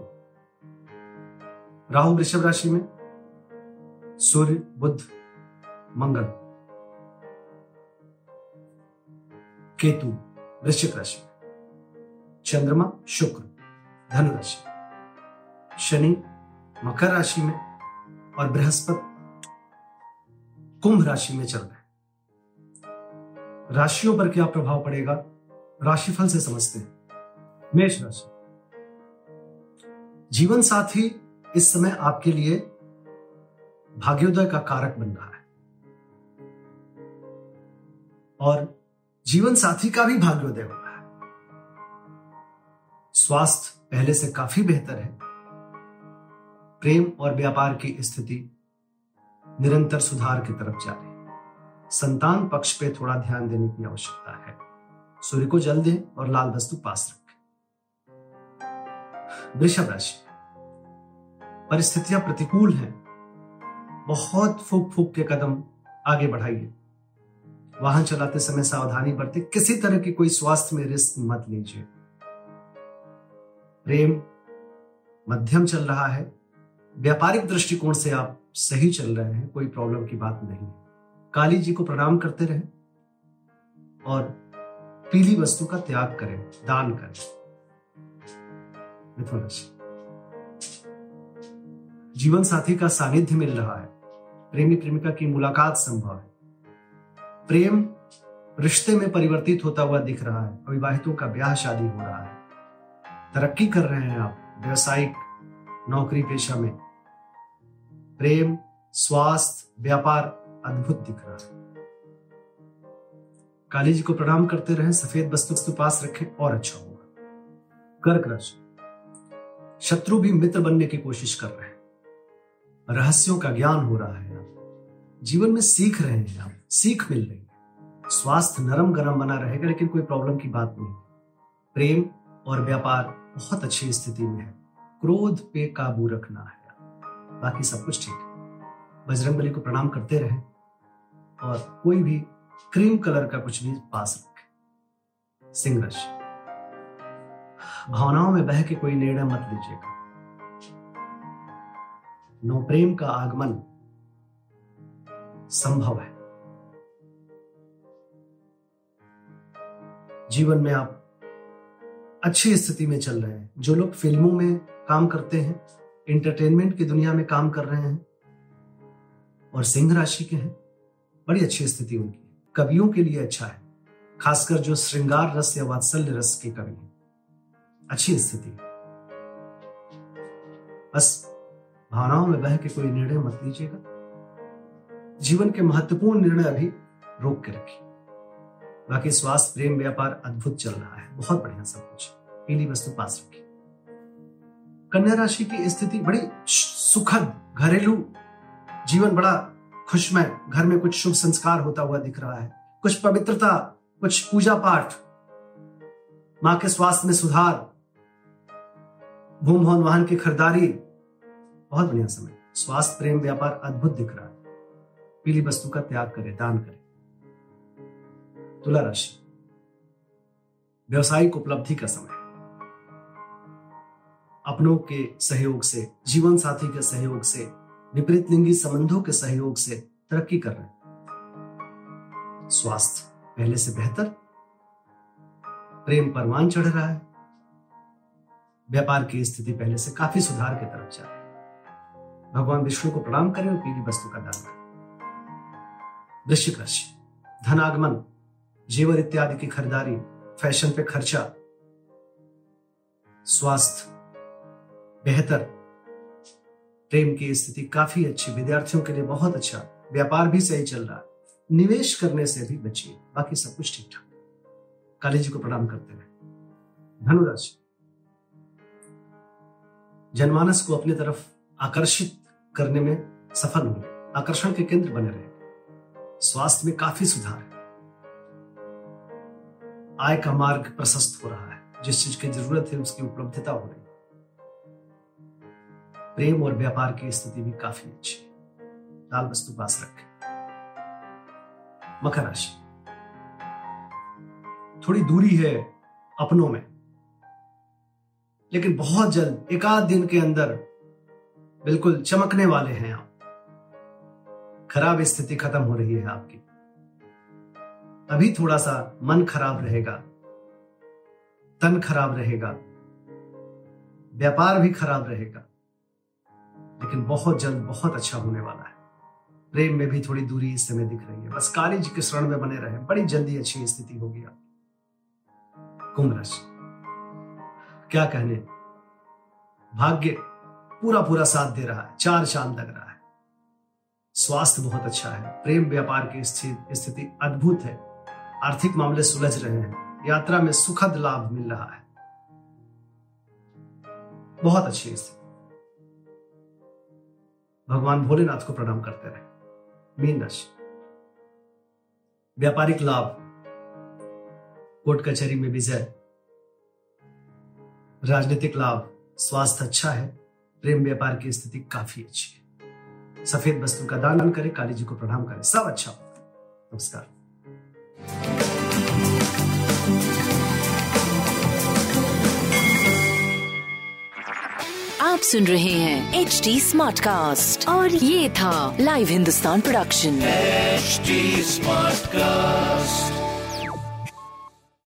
हैं राहु वृषभ राशि में सूर्य, बुध, मंगल, केतु वृश्चिक राशि में, चंद्रमा, शुक्र, धनु राशि शनि मकर राशि में और बृहस्पति कुंभ राशि में चल रहे राशियों पर क्या प्रभाव पड़ेगा? राशिफल से समझते हैं। मेष राशि। जीवन साथी इस समय आपके लिए भाग्योदय का कारक बन रहा है। और जीवन साथी का भी भाग्योदय हो रहा है। स्वास्थ्य पहले से काफ़ी बेहतर है। प्रेम और व्यापार की स्थिति निरंतर सुधार की तरफ़ जा रही संतान पक्ष पे थोड़ा ध्यान देने की आवश्यकता है। सूर्य को जल दें और लाल वस्तु पास रखें। वृषभ राशि। परिस्थितियाँ प्रतिकूल हैं। बहुत फूक फूक के कदम आगे बढ़ाइए। वाहन चलाते समय सावधानी बरते, किसी तरह की कोई स्वास्थ्य में रिस्क मत लीजिए। प्रेम मध्यम चल रहा है। व्यापारिक दृष्टिकोण से आप सही चल रहे हैं, कोई प्रॉब्लम की बात नहीं काली जी को प्रणाम करते रहें और पीली वस्तु का त्याग करें, दान करें। मिथुन राशि। जीवन साथी का सानिध्य मिल रहा है। प्रेमी प्रेमिका की मुलाकात संभव है। प्रेम रिश्ते में परिवर्तित होता हुआ दिख रहा है। अविवाहितों का ब्याह, शादी हो रहा है। तरक्की कर रहे हैं आप व्यवसायिक नौकरी पेशा में। प्रेम, स्वास्थ्य, व्यापार अद्भुत दिख रहा है। काली जी को प्रणाम करते रहें, सफ़ेद वस्तु पास रखें और अच्छा होगा। कर्क राशि। शत्रु भी मित्र बनने की कोशिश कर रहे हैं। रहस्यों का ज्ञान हो रहा है। जीवन में सीख रहे हैं आप सीख मिल रही है। स्वास्थ्य नरम गरम बना रहेगा, लेकिन कोई प्रॉब्लम की बात नहीं। प्रेम और व्यापार बहुत अच्छी स्थिति में है। क्रोध पे काबू रखना है। बाकी सब कुछ ठीक है। बजरंग बली को प्रणाम करते रहे और कोई भी क्रीम कलर का कुछ भी पास रखे। सिंह राशि भावनाओं में बह के कोई निर्णय मत लीजिएगा। नो प्रेम का आगमन संभव है। जीवन में आप अच्छी स्थिति में चल रहे हैं। जो लोग फ़िल्मों में काम करते हैं इंटरटेनमेंट की दुनिया में काम कर रहे हैं, और सिंह राशि के हैं, बड़ी अच्छी स्थिति उनकी कवियों के लिए अच्छा है, खासकर जो श्रृंगार रस या वात्सल्य रस के कवि हैं। अच्छी स्थिति बस भावनाओं में बह के कोई निर्णय मत लीजिएगा। जीवन के महत्वपूर्ण निर्णय अभी रोक के रखिए। बाकी स्वास्थ्य, प्रेम, व्यापार, अद्भुत चल रहा है। बहुत बढ़िया सब कुछ। पीली वस्तु पास रखिए। कन्या राशि की स्थिति बड़ी सुखद, घरेलू, जीवन बड़ा खुशमय घर में कुछ शुभ संस्कार होता हुआ दिख रहा है। कुछ पवित्रता, कुछ पूजा पाठ। माँ के स्वास्थ्य में सुधार। भूम भवन वाहन की खरीदारी। बहुत बढ़िया समय। स्वास्थ्य, प्रेम, व्यापार अद्भुत दिख रहा है। पीली वस्तु का त्याग करें, दान करें। तुला राशि। व्यवसायिक उपलब्धि का समय। अपनों के सहयोग से, जीवन साथी के सहयोग से, विपरीत लिंगी संबंधों के सहयोग से तरक्की कर रहे हैं। स्वास्थ्य पहले से बेहतर। प्रेम परवान चढ़ रहा है। व्यापार की स्थिति पहले से काफ़ी सुधार की तरफ़ जा रही है। भगवान विष्णु को प्रणाम करें और पीली वस्तु का दान करें। वृश्चिक राशि, धनागमन जेवर इत्यादि की खरीदारी, फ़ैशन पे खर्चा, स्वास्थ्य, बेहतर, प्रेम की स्थिति काफ़ी अच्छी, विद्यार्थियों के लिए बहुत अच्छा व्यापार भी सही चल रहा है, निवेश करने से भी बचिए, बाकी सब कुछ ठीक ठाक काली जी को प्रणाम करते हुए। धनुराशि जनमानस को अपनी तरफ़ आकर्षित करने में सफल होंगे। आकर्षण के केंद्र बने रहेंगे। स्वास्थ्य में काफ़ी सुधार है। आय का मार्ग प्रशस्त हो रहा है। जिस चीज़ की ज़रूरत है, उसकी उपलब्धता हो रही प्रेम और व्यापार की स्थिति भी काफ़ी अच्छी लाल वस्तु पास रखें। मकर राशि। थोड़ी दूरी है अपनों में। लेकिन बहुत जल्द एक आध दिन के अंदर बिल्कुल चमकने वाले हैं आप। खराब स्थिति खत्म हो रही है आपकी। अभी थोड़ा सा मन खराब रहेगा। तन खराब रहेगा। व्यापार भी खराब रहेगा। लेकिन बहुत जल्द बहुत अच्छा होने वाला है। प्रेम में भी थोड़ी दूरी इस समय दिख रही है। बस काली जी के शरण में बने रहे। बड़ी जल्दी अच्छी स्थिति होगी आपकी। कुंभ राशि। क्या कहने? भाग्य पूरा पूरा साथ दे रहा है, चार चाँद लग रहा है। स्वास्थ्य बहुत अच्छा है, प्रेम व्यापार की स्थिति अद्भुत है। आर्थिक मामले सुलझ रहे हैं, यात्रा में सुखद लाभ मिल रहा है। बहुत अच्छी स्थिति। भगवान भोलेनाथ को प्रणाम करते रहे। मीन राशि। व्यापारिक लाभ। कोर्ट कचहरी में विजय। राजनीतिक लाभ। स्वास्थ्य अच्छा है। प्रेम व्यापार की स्थिति काफ़ी अच्छी है। सफ़ेद वस्तु का दान करें काली जी को प्रणाम करें। सब अच्छा नमस्कार। आप सुन रहे हैं एच डी स्मार्ट कास्ट और ये था live Hindustan production H Smartcast